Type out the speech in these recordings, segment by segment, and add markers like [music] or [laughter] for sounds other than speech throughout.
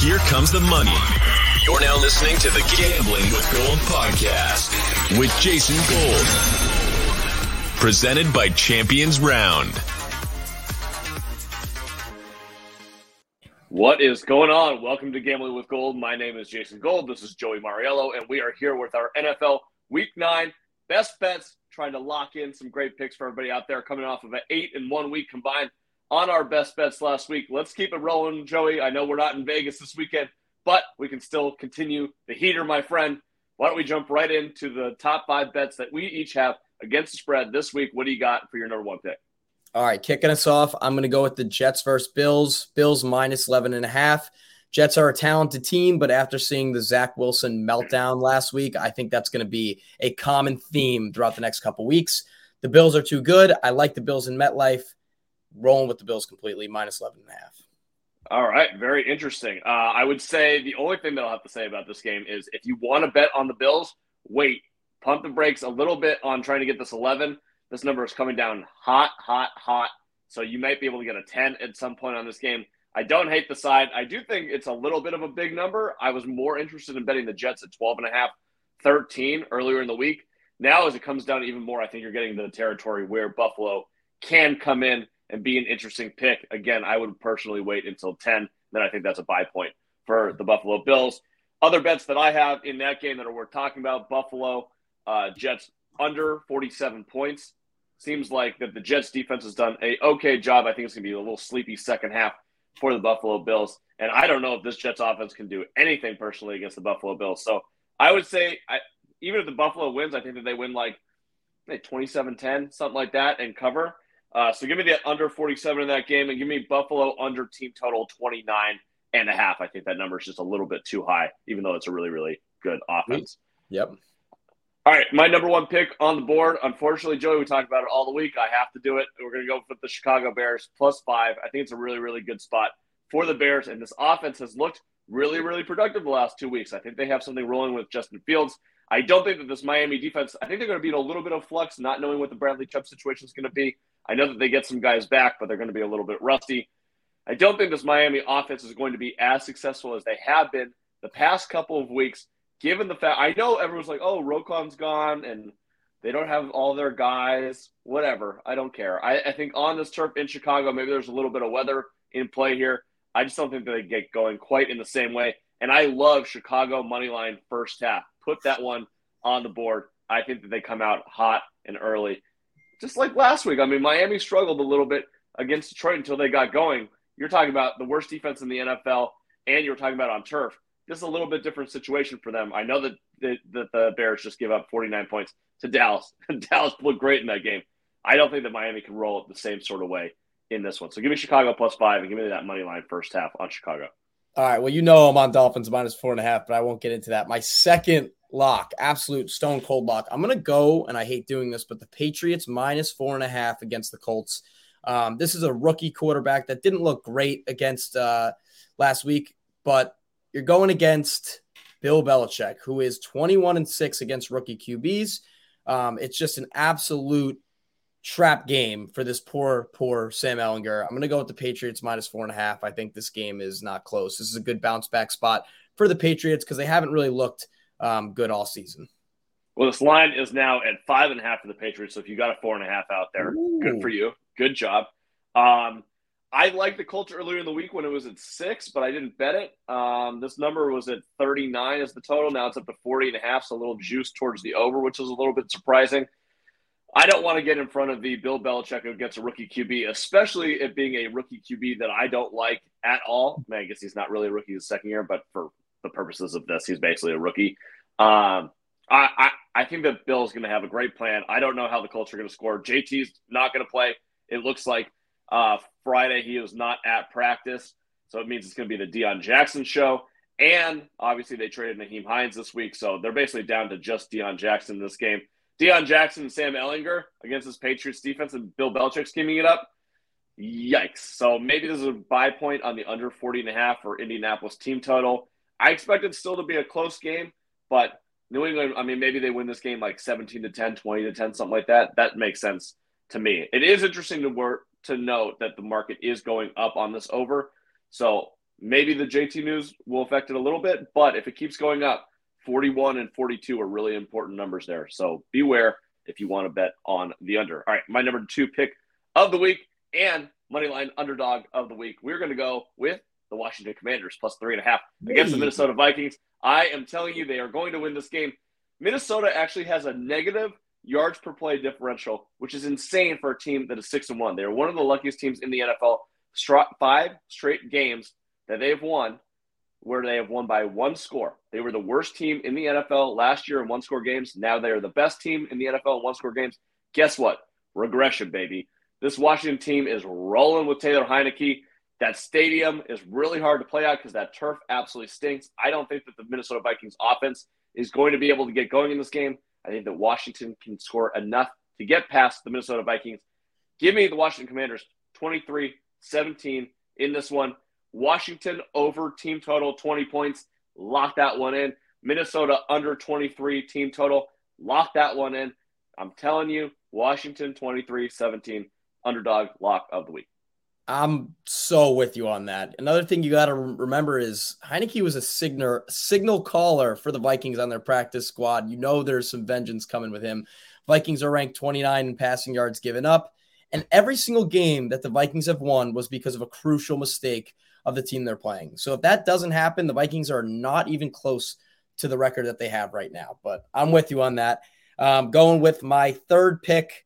Here comes the money. You're now listening to the Gambling with Gold podcast with Jason Gold. Presented by Champions Round. What is going on? Welcome to Gambling with Gold. My name is Jason Gold. This is Joey Mariello, and we are here with our NFL Week 9 best bets, trying to lock in some great picks for everybody out there coming off of an 8 and 1 week combined on our best bets last week. Let's keep it rolling, Joey. I know we're not in Vegas this weekend, but we can still continue the heater, my friend. Why don't we jump right into the top five bets that we each have against the spread this week? What do you got for your number one pick? All right, kicking us off, I'm going to go with the Jets versus Bills. Bills minus 11 and a half. Jets are a talented team, but after seeing the Zach Wilson meltdown last week, I think that's going to be a common theme throughout the next couple weeks. The Bills are too good. I like the Bills in MetLife rolling with the Bills completely, minus 11 and a half. All right, very interesting. Uh, I would say the only thing that I'll have to say about this game is if you want to bet on the Bills, wait, pump the brakes a little bit on trying to get this 11. This number is coming down hot, hot, hot. So you might be able to get a 10 at some point on this game. I don't hate the side. I do think it's a little bit of a big number. I was more interested in betting the Jets at 12 and a half, 13 earlier in the week. Now, as it comes down even more, I think you're getting to the territory where Buffalo can come in and be an interesting pick. Again, I would personally wait until 10. Then I think that's a buy point for the Buffalo Bills. Other bets that I have in that game that are worth talking about Buffalo uh, Jets under 47 points. Seems like that the Jets defense has done a okay job. I think it's going to be a little sleepy second half for the Buffalo Bills. And I don't know if this Jets offense can do anything personally against the Buffalo Bills. So I would say, I, even if the Buffalo wins, I think that they win like 27 10, something like that, and cover. Uh, so give me the under 47 in that game and give me Buffalo under team total 29 and a half. I think that number is just a little bit too high, even though it's a really, really good offense. Yep. All right, my number one pick on the board. Unfortunately, Joey, we talked about it all the week. I have to do it. We're going to go with the Chicago Bears plus five. I think it's a really, really good spot for the Bears. And this offense has looked really, really productive the last two weeks. I think they have something rolling with Justin Fields. I don't think that this Miami defense, I think they're going to be in a little bit of flux, not knowing what the Bradley Chubb situation is going to be. I know that they get some guys back, but they're going to be a little bit rusty. I don't think this Miami offense is going to be as successful as they have been the past couple of weeks, given the fact I know everyone's like, oh, Roquan's gone and they don't have all their guys, whatever. I don't care. I, I think on this turf in Chicago, maybe there's a little bit of weather in play here. I just don't think they get going quite in the same way. And I love Chicago money line first half. Put that one on the board. I think that they come out hot and early just like last week. I mean, Miami struggled a little bit against Detroit until they got going. You're talking about the worst defense in the NFL, and you're talking about on turf. This is a little bit different situation for them. I know that the, that the Bears just give up 49 points to Dallas. [laughs] And Dallas looked great in that game. I don't think that Miami can roll it the same sort of way in this one. So give me Chicago plus five and give me that money line first half on Chicago. All right. Well, you know I'm on Dolphins minus four and a half, but I won't get into that. My second lock, absolute stone cold lock. I'm going to go, and I hate doing this, but the Patriots minus four and a half against the Colts. Um, this is a rookie quarterback that didn't look great against uh, last week, but you're going against Bill Belichick, who is 21 and six against rookie QBs. Um, it's just an absolute trap game for this poor, poor Sam Ehlinger. I'm going to go with the Patriots minus four and a half. I think this game is not close. This is a good bounce back spot for the Patriots because they haven't really looked um, good all season. Well, this line is now at five and a half for the Patriots. So if you got a four and a half out there, Ooh. good for you. Good job. Um, I liked the Colts earlier in the week when it was at six, but I didn't bet it. Um, this number was at 39 as the total. Now it's up to 40 and a half, so a little juice towards the over, which is a little bit surprising. I don't want to get in front of the Bill Belichick who gets a rookie QB, especially it being a rookie QB that I don't like at all. I, mean, I guess he's not really a rookie his second year, but for the purposes of this. He's basically a rookie. Um, I, I, I think that Bill's going to have a great plan. I don't know how the Colts are going to score. JT's not going to play. It looks like uh, Friday he was not at practice, so it means it's going to be the Deon Jackson show. And obviously, they traded Nyheim Hines this week, so they're basically down to just Deon Jackson in this game. Deon Jackson and Sam Ehlinger against this Patriots defense, and Bill Belichick scheming it up. Yikes! So maybe this is a buy point on the under 40 and a half for Indianapolis team total. I expect it still to be a close game, but New England, I mean, maybe they win this game like 17 to 10, 20 to 10, something like that. That makes sense to me. It is interesting to work to note that the market is going up on this over. So Maybe the JT news will affect it a little bit, but if it keeps going up, 41 and 42 are really important numbers there. So beware if you want to bet on the under. All right, my number two pick of the week and moneyline underdog of the week. We're going to go with the Washington Commanders plus three and a half against the Minnesota Vikings. I am telling you, they are going to win this game. Minnesota actually has a negative yards per play differential, which is insane for a team that is six and one. They are one of the luckiest teams in the NFL. Five straight games that they've won where they have won by one score. They were the worst team in the NFL last year in one score games. Now they are the best team in the NFL in one score games. Guess what? Regression, baby. This Washington team is rolling with Taylor Heinicke. That stadium is really hard to play out because that turf absolutely stinks. I don't think that the Minnesota Vikings offense is going to be able to get going in this game. I think that Washington can score enough to get past the Minnesota Vikings. Give me the Washington Commanders 23 17 in this one. Washington over team total 20 points. Lock that one in. Minnesota under 23 team total. Lock that one in. I'm telling you, Washington 23 17 underdog lock of the week. I'm so with you on that. Another thing you got to remember is Heinicke was a signal signal caller for the Vikings on their practice squad. You know there's some vengeance coming with him. Vikings are ranked 29 in passing yards given up, and every single game that the Vikings have won was because of a crucial mistake of the team they're playing. So if that doesn't happen, the Vikings are not even close to the record that they have right now. But I'm with you on that. Um, going with my third pick.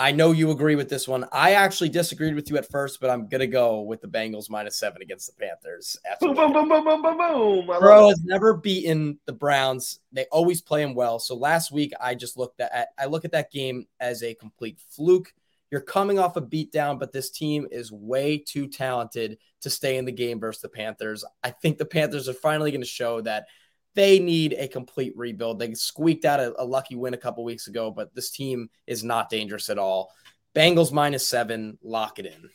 I know you agree with this one. I actually disagreed with you at first, but I'm gonna go with the Bengals minus seven against the Panthers. Boom, boom, boom, boom, boom, boom, boom. Bro has never beaten the Browns. They always play him well. So last week I just looked at I look at that game as a complete fluke. You're coming off a beatdown, but this team is way too talented to stay in the game versus the Panthers. I think the Panthers are finally going to show that they need a complete rebuild. They squeaked out a, a lucky win a couple weeks ago, but this team is not dangerous at all. Bengals minus seven, lock it in.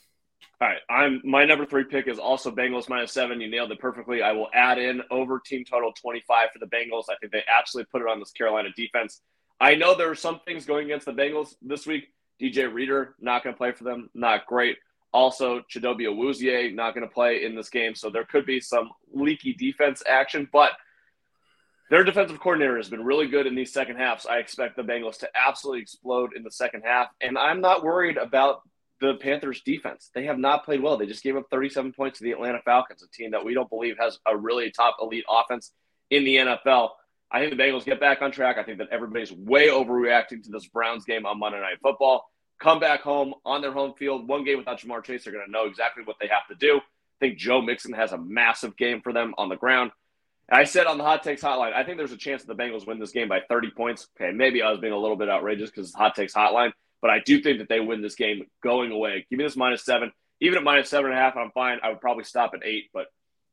All right, I'm my number three pick is also Bengals minus seven. You nailed it perfectly. I will add in over team total 25 for the Bengals. I think they absolutely put it on this Carolina defense. I know there are some things going against the Bengals this week. DJ Reader not going to play for them, not great. Also, Chidobe Awuzie not going to play in this game, so there could be some leaky defense action. But their defensive coordinator has been really good in these second halves. I expect the Bengals to absolutely explode in the second half. And I'm not worried about the Panthers defense. They have not played well. They just gave up 37 points to the Atlanta Falcons, a team that we don't believe has a really top elite offense in the NFL. I think the Bengals get back on track. I think that everybody's way overreacting to this Browns game on Monday Night Football. Come back home on their home field, one game without Ja'Marr Chase. They're going to know exactly what they have to do. I think Joe Mixon has a massive game for them on the ground. I said on the Hot Takes Hotline, I think there's a chance that the Bengals win this game by 30 points. Okay, maybe I was being a little bit outrageous because it's Hot Takes Hotline, but I do think that they win this game going away. Give me this minus seven. Even at minus seven and a half, I'm fine. I would probably stop at eight, but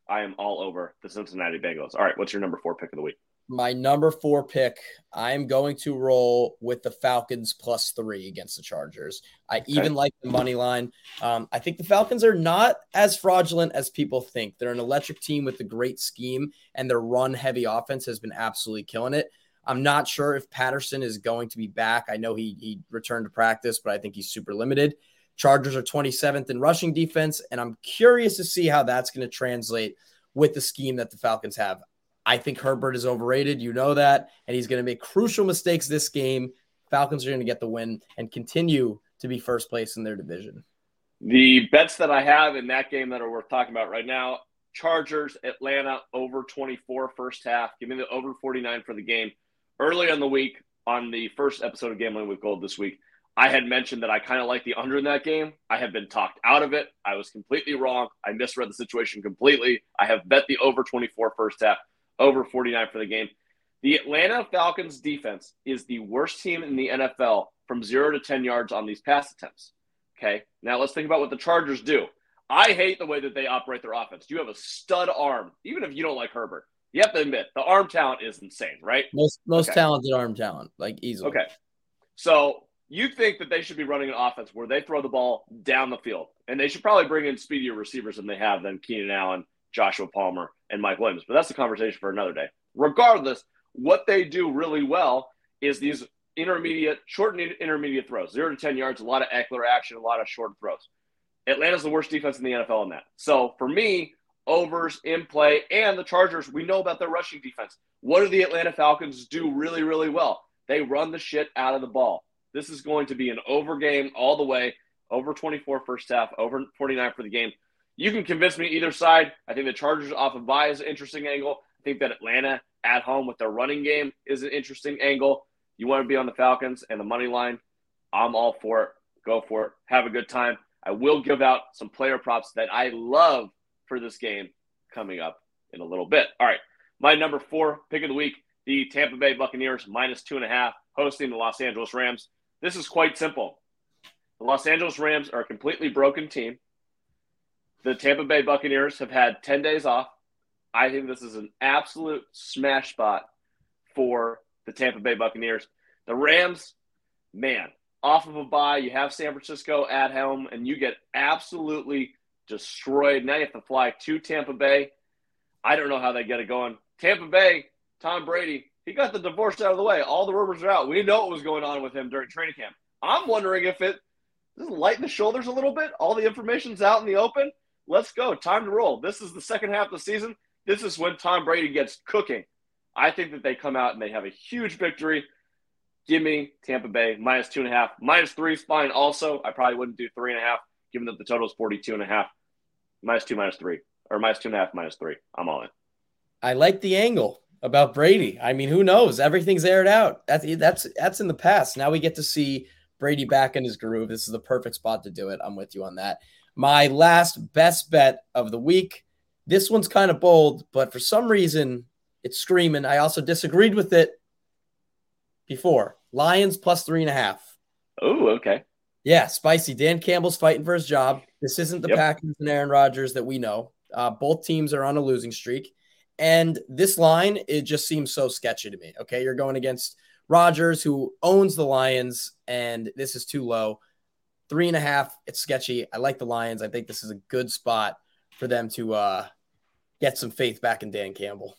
I am all over the Cincinnati Bengals. All right, what's your number four pick of the week? My number four pick, I am going to roll with the Falcons plus three against the Chargers. I okay. even like the money line. Um, I think the Falcons are not as fraudulent as people think. They're an electric team with a great scheme, and their run heavy offense has been absolutely killing it. I'm not sure if Patterson is going to be back. I know he, he returned to practice, but I think he's super limited. Chargers are 27th in rushing defense, and I'm curious to see how that's going to translate with the scheme that the Falcons have. I think Herbert is overrated. You know that. And he's going to make crucial mistakes this game. Falcons are going to get the win and continue to be first place in their division. The bets that I have in that game that are worth talking about right now Chargers, Atlanta over 24 first half. Give me the over 49 for the game. Early on the week, on the first episode of Gambling with Gold this week, I had mentioned that I kind of like the under in that game. I have been talked out of it. I was completely wrong. I misread the situation completely. I have bet the over 24 first half over 49 for the game. The Atlanta Falcons defense is the worst team in the NFL from zero to 10 yards on these pass attempts. Okay. Now let's think about what the Chargers do. I hate the way that they operate their offense. You have a stud arm, even if you don't like Herbert. You have to admit the arm talent is insane, right? Most most okay. talented arm talent, like easily. Okay. So you think that they should be running an offense where they throw the ball down the field, and they should probably bring in speedier receivers than they have than Keenan Allen Joshua Palmer, and Mike Williams. But that's a conversation for another day. Regardless, what they do really well is these intermediate, short intermediate throws, zero to 10 yards, a lot of Ekeler action, a lot of short throws. Atlanta's the worst defense in the NFL in that. So for me, overs in play. And the Chargers, we know about their rushing defense. What do the Atlanta Falcons do really, really well? They run the shit out of the ball. This is going to be an over game all the way, over 24 first half, over 49 for the game. You can convince me either side. I think the Chargers off of bye is an interesting angle. I think that Atlanta at home with their running game is an interesting angle. You want to be on the Falcons and the money line. I'm all for it. Go for it. Have a good time. I will give out some player props that I love for this game coming up in a little bit. All right. My number four pick of the week the Tampa Bay Buccaneers minus two and a half hosting the Los Angeles Rams. This is quite simple. The Los Angeles Rams are a completely broken team. The Tampa Bay Buccaneers have had 10 days off. I think this is an absolute smash spot for the Tampa Bay Buccaneers. The Rams, man, off of a bye, you have San Francisco at home, and you get absolutely destroyed. Now you have to fly to Tampa Bay. I don't know how they get it going. Tampa Bay, Tom Brady, he got the divorce out of the way. All the rumors are out. We know what was going on with him during training camp. I'm wondering if it does lighten the shoulders a little bit. All the information's out in the open. Let's go. Time to roll. This is the second half of the season. This is when Tom Brady gets cooking. I think that they come out and they have a huge victory. Give me Tampa Bay minus two and a half. Minus three is fine also. I probably wouldn't do three and a half, given that the total is 42 and a half. Minus two, minus three. Or minus two and a half, minus three. I'm all in. I like the angle about Brady. I mean, who knows? Everything's aired out. That's that's that's in the past. Now we get to see Brady back in his groove. This is the perfect spot to do it. I'm with you on that. My last best bet of the week. This one's kind of bold, but for some reason it's screaming. I also disagreed with it before. Lions plus three and a half. Oh, okay. Yeah, spicy. Dan Campbell's fighting for his job. This isn't the Yep. Packers and Aaron Rodgers that we know. Uh, both teams are on a losing streak. And this line, it just seems so sketchy to me. Okay. You're going against Rodgers, who owns the Lions, and this is too low. Three and a half, it's sketchy. I like the Lions. I think this is a good spot for them to uh, get some faith back in Dan Campbell.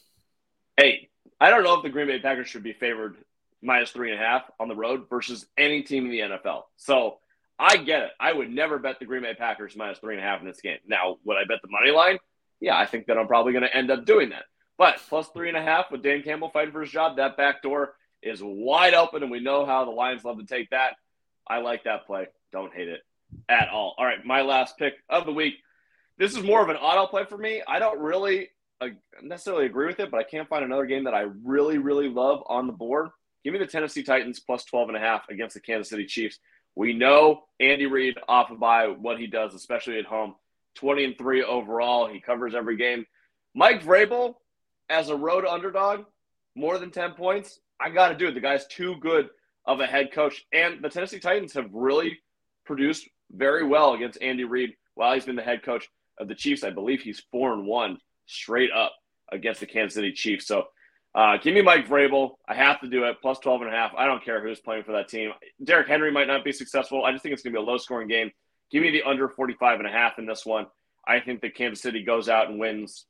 Hey, I don't know if the Green Bay Packers should be favored minus three and a half on the road versus any team in the NFL. So I get it. I would never bet the Green Bay Packers minus three and a half in this game. Now, would I bet the money line? Yeah, I think that I'm probably going to end up doing that. But plus three and a half with Dan Campbell fighting for his job, that back door is wide open, and we know how the Lions love to take that. I like that play. Don't hate it at all. All right, my last pick of the week. This is more of an auto play for me. I don't really uh, necessarily agree with it, but I can't find another game that I really, really love on the board. Give me the Tennessee Titans plus 12 and a half against the Kansas City Chiefs. We know Andy Reid off of bye what he does, especially at home. 20 and 3 overall. He covers every game. Mike Vrabel, as a road underdog, more than 10 points. I got to do it. The guy's too good of a head coach. And the Tennessee Titans have really produced very well against Andy Reid while he's been the head coach of the Chiefs. I believe he's 4 and 1 straight up against the Kansas City Chiefs. So uh, give me Mike Vrabel. I have to do it. Plus 12 and a half. I don't care who's playing for that team. Derrick Henry might not be successful. I just think it's going to be a low scoring game. Give me the under 45 and a half in this one. I think that Kansas City goes out and wins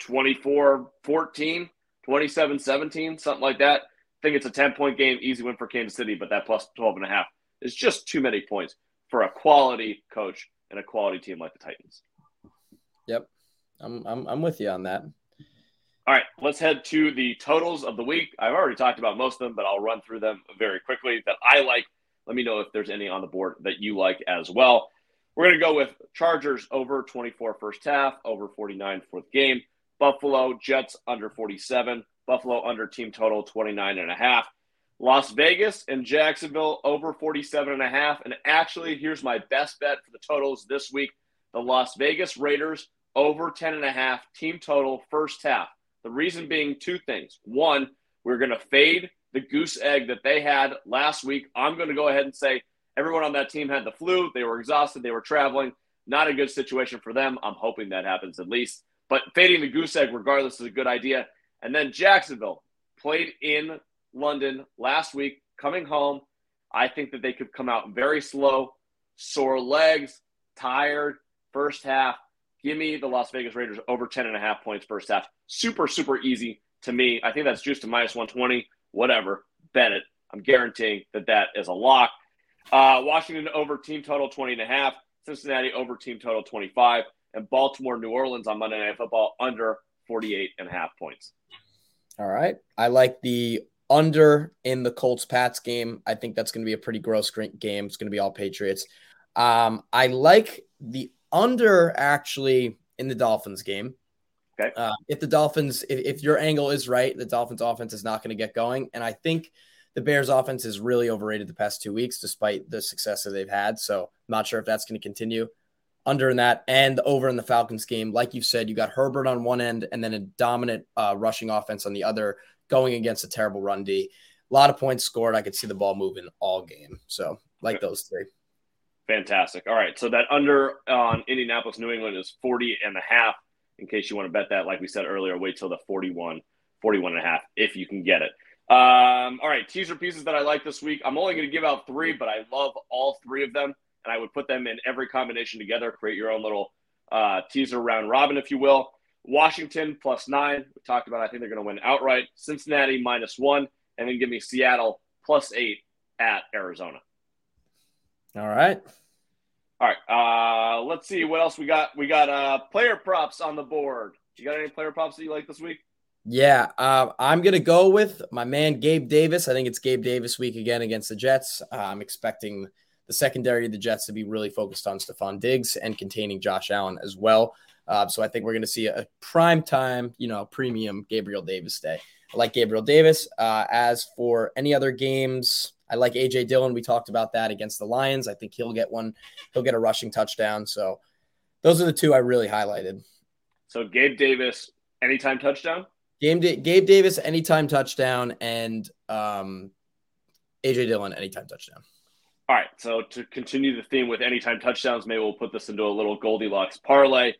24 14, 27 17, something like that. I think it's a 10 point game, easy win for Kansas City, but that plus 12 and a half is just too many points for a quality coach and a quality team like the Titans. Yep. I'm, I'm, I'm with you on that. All right, let's head to the totals of the week. I've already talked about most of them, but I'll run through them very quickly that I like. Let me know if there's any on the board that you like as well. We're going to go with Chargers over 24 first half, over 49 fourth game. Buffalo Jets under 47. Buffalo under team total 29 and a half. Las Vegas and Jacksonville over 47 and a half. And actually, here's my best bet for the totals this week. The Las Vegas Raiders over 10 and a half team total first half. The reason being two things. One, we're going to fade the goose egg that they had last week. I'm going to go ahead and say everyone on that team had the flu. They were exhausted. They were traveling. Not a good situation for them. I'm hoping that happens at least. But fading the goose egg, regardless, is a good idea. And then Jacksonville played in London last week, coming home. I think that they could come out very slow, sore legs, tired, first half. Give me the Las Vegas Raiders over 10 and a half points first half. Super, super easy to me. I think that's juiced to minus 120, whatever. Bet it. I'm guaranteeing that that is a lock. Uh, Washington over team total 20 and a half. Cincinnati over team total 25. and Baltimore, New Orleans on Monday Night Football under 48 and a half points. All right. I like the under in the Colts Pats game. I think that's going to be a pretty gross game. It's going to be all Patriots. Um, I like the under actually in the Dolphins game. Okay. Uh, if the Dolphins, if, if your angle is right, the Dolphins offense is not going to get going. And I think the Bears offense is really overrated the past two weeks, despite the success that they've had. So I'm not sure if that's going to continue. Under in that and over in the Falcons game, like you said, you got Herbert on one end and then a dominant uh, rushing offense on the other, going against a terrible run D. A lot of points scored. I could see the ball moving all game. So like those three. Fantastic. All right. So that under on Indianapolis, New England is 40 and a half. In case you want to bet that, like we said earlier, wait till the 41, 41 and a half if you can get it. Um, all right. Teaser pieces that I like this week. I'm only going to give out three, but I love all three of them and I would put them in every combination together, create your own little uh, teaser round robin, if you will. Washington plus nine. We talked about, I think they're going to win outright. Cincinnati minus one, and then give me Seattle plus eight at Arizona. All right. All right. Uh, let's see what else we got. We got uh, player props on the board. You got any player props that you like this week? Yeah, uh, I'm gonna go with my man Gabe Davis. I think it's Gabe Davis week again against the Jets. Uh, I'm expecting the secondary of the Jets to be really focused on Stefon Diggs and containing Josh Allen as well. Uh, so I think we're going to see a prime time, you know, premium Gabriel Davis day. I like Gabriel Davis. Uh, as for any other games, I like AJ Dillon. We talked about that against the Lions. I think he'll get one. He'll get a rushing touchdown. So those are the two I really highlighted. So Gabe Davis, anytime touchdown. Game Gabe Davis, anytime touchdown, and um, AJ Dillon, anytime touchdown. All right. So to continue the theme with anytime touchdowns, maybe we'll put this into a little Goldilocks parlay.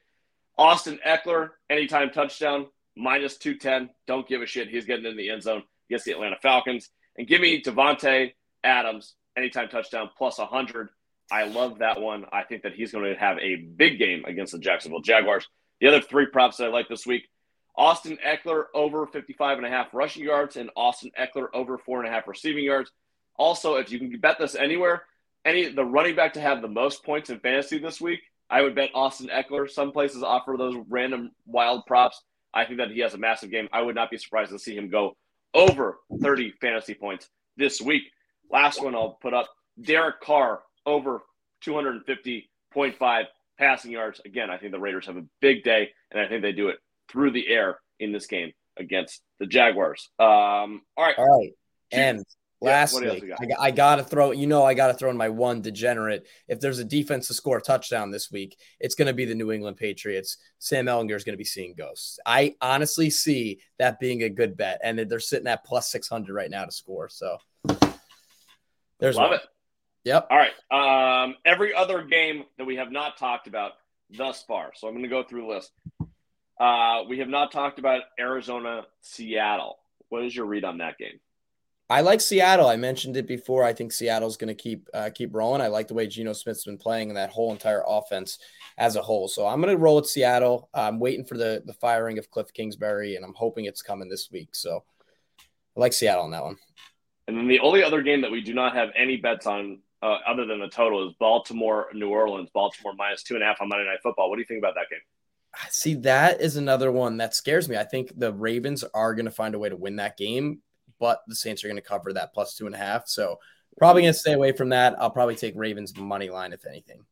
Austin Ekeler, anytime touchdown, minus 210. Don't give a shit. He's getting in the end zone against the Atlanta Falcons. And give me Davante Adams, anytime touchdown, plus 100. I love that one. I think that he's going to have a big game against the Jacksonville Jaguars. The other three props that I like this week Austin Ekeler over 55 and a half rushing yards and Austin Eckler over four and a half receiving yards. Also, if you can bet this anywhere, any the running back to have the most points in fantasy this week, I would bet Austin Ekeler. Some places offer those random wild props. I think that he has a massive game. I would not be surprised to see him go over 30 fantasy points this week. Last one I'll put up Derek Carr over 250.5 passing yards. Again, I think the Raiders have a big day, and I think they do it through the air in this game against the Jaguars. Um, all right. All right. And Lastly, got? I, I got to throw, you know, I got to throw in my one degenerate. If there's a defense to score a touchdown this week, it's going to be the New England Patriots. Sam Ehlinger is going to be seeing ghosts. I honestly see that being a good bet. And they're sitting at plus 600 right now to score. So there's Love one. it. Yep. All right. Um, every other game that we have not talked about thus far. So I'm going to go through the list. Uh, we have not talked about Arizona, Seattle. What is your read on that game? I like Seattle. I mentioned it before. I think Seattle's going to keep uh, keep rolling. I like the way Geno Smith's been playing and that whole entire offense as a whole. So I'm going to roll with Seattle. I'm waiting for the the firing of Cliff Kingsbury, and I'm hoping it's coming this week. So I like Seattle on that one. And then the only other game that we do not have any bets on, uh, other than the total, is Baltimore New Orleans. Baltimore minus two and a half on Monday Night Football. What do you think about that game? See, that is another one that scares me. I think the Ravens are going to find a way to win that game but the Saints are going to cover that plus two and a half. So probably going to stay away from that. I'll probably take Ravens money line if anything.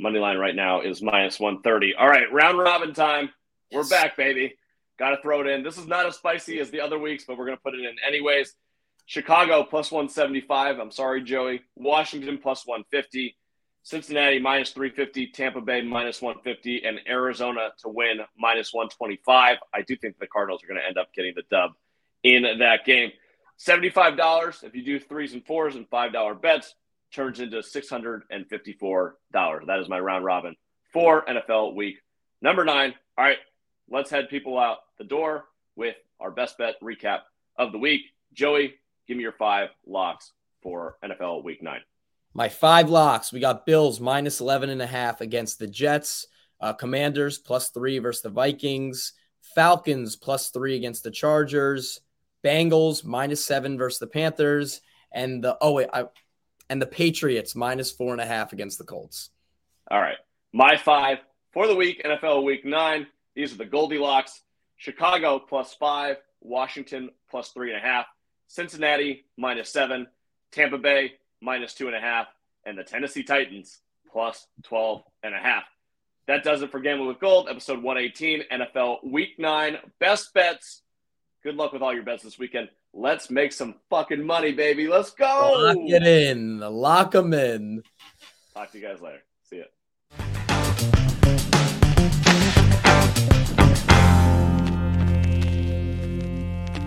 Money line right now is minus 130. All right, round robin time. We're back, baby. Got to throw it in. This is not as spicy as the other weeks, but we're going to put it in anyways. Chicago plus 175. I'm sorry, Joey. Washington plus 150. Cincinnati minus 350. Tampa Bay minus 150. And Arizona to win minus 125. I do think the Cardinals are going to end up getting the dub in that game. $75 if you do threes and fours and $5 bets turns into $654. That is my round robin for NFL week number nine. All right, let's head people out the door with our best bet recap of the week. Joey, give me your five locks for NFL week nine. My five locks we got Bills minus 11 and a half against the Jets, uh, Commanders plus three versus the Vikings, Falcons plus three against the Chargers. Bengals minus seven versus the Panthers, and the oh wait, I, and the Patriots minus four and a half against the Colts. All right, my five For the week, NFL Week Nine, these are the Goldilocks: Chicago plus five, Washington plus three and a half, Cincinnati minus seven, Tampa Bay minus two and a half, and the Tennessee Titans plus 12 and a half. That does it for Gambling with Gold, episode 118, NFL Week 9. Best bets. Good luck with all your bets this weekend. Let's make some fucking money, baby. Let's go. Lock it in. Lock them in. Talk to you guys later. See ya.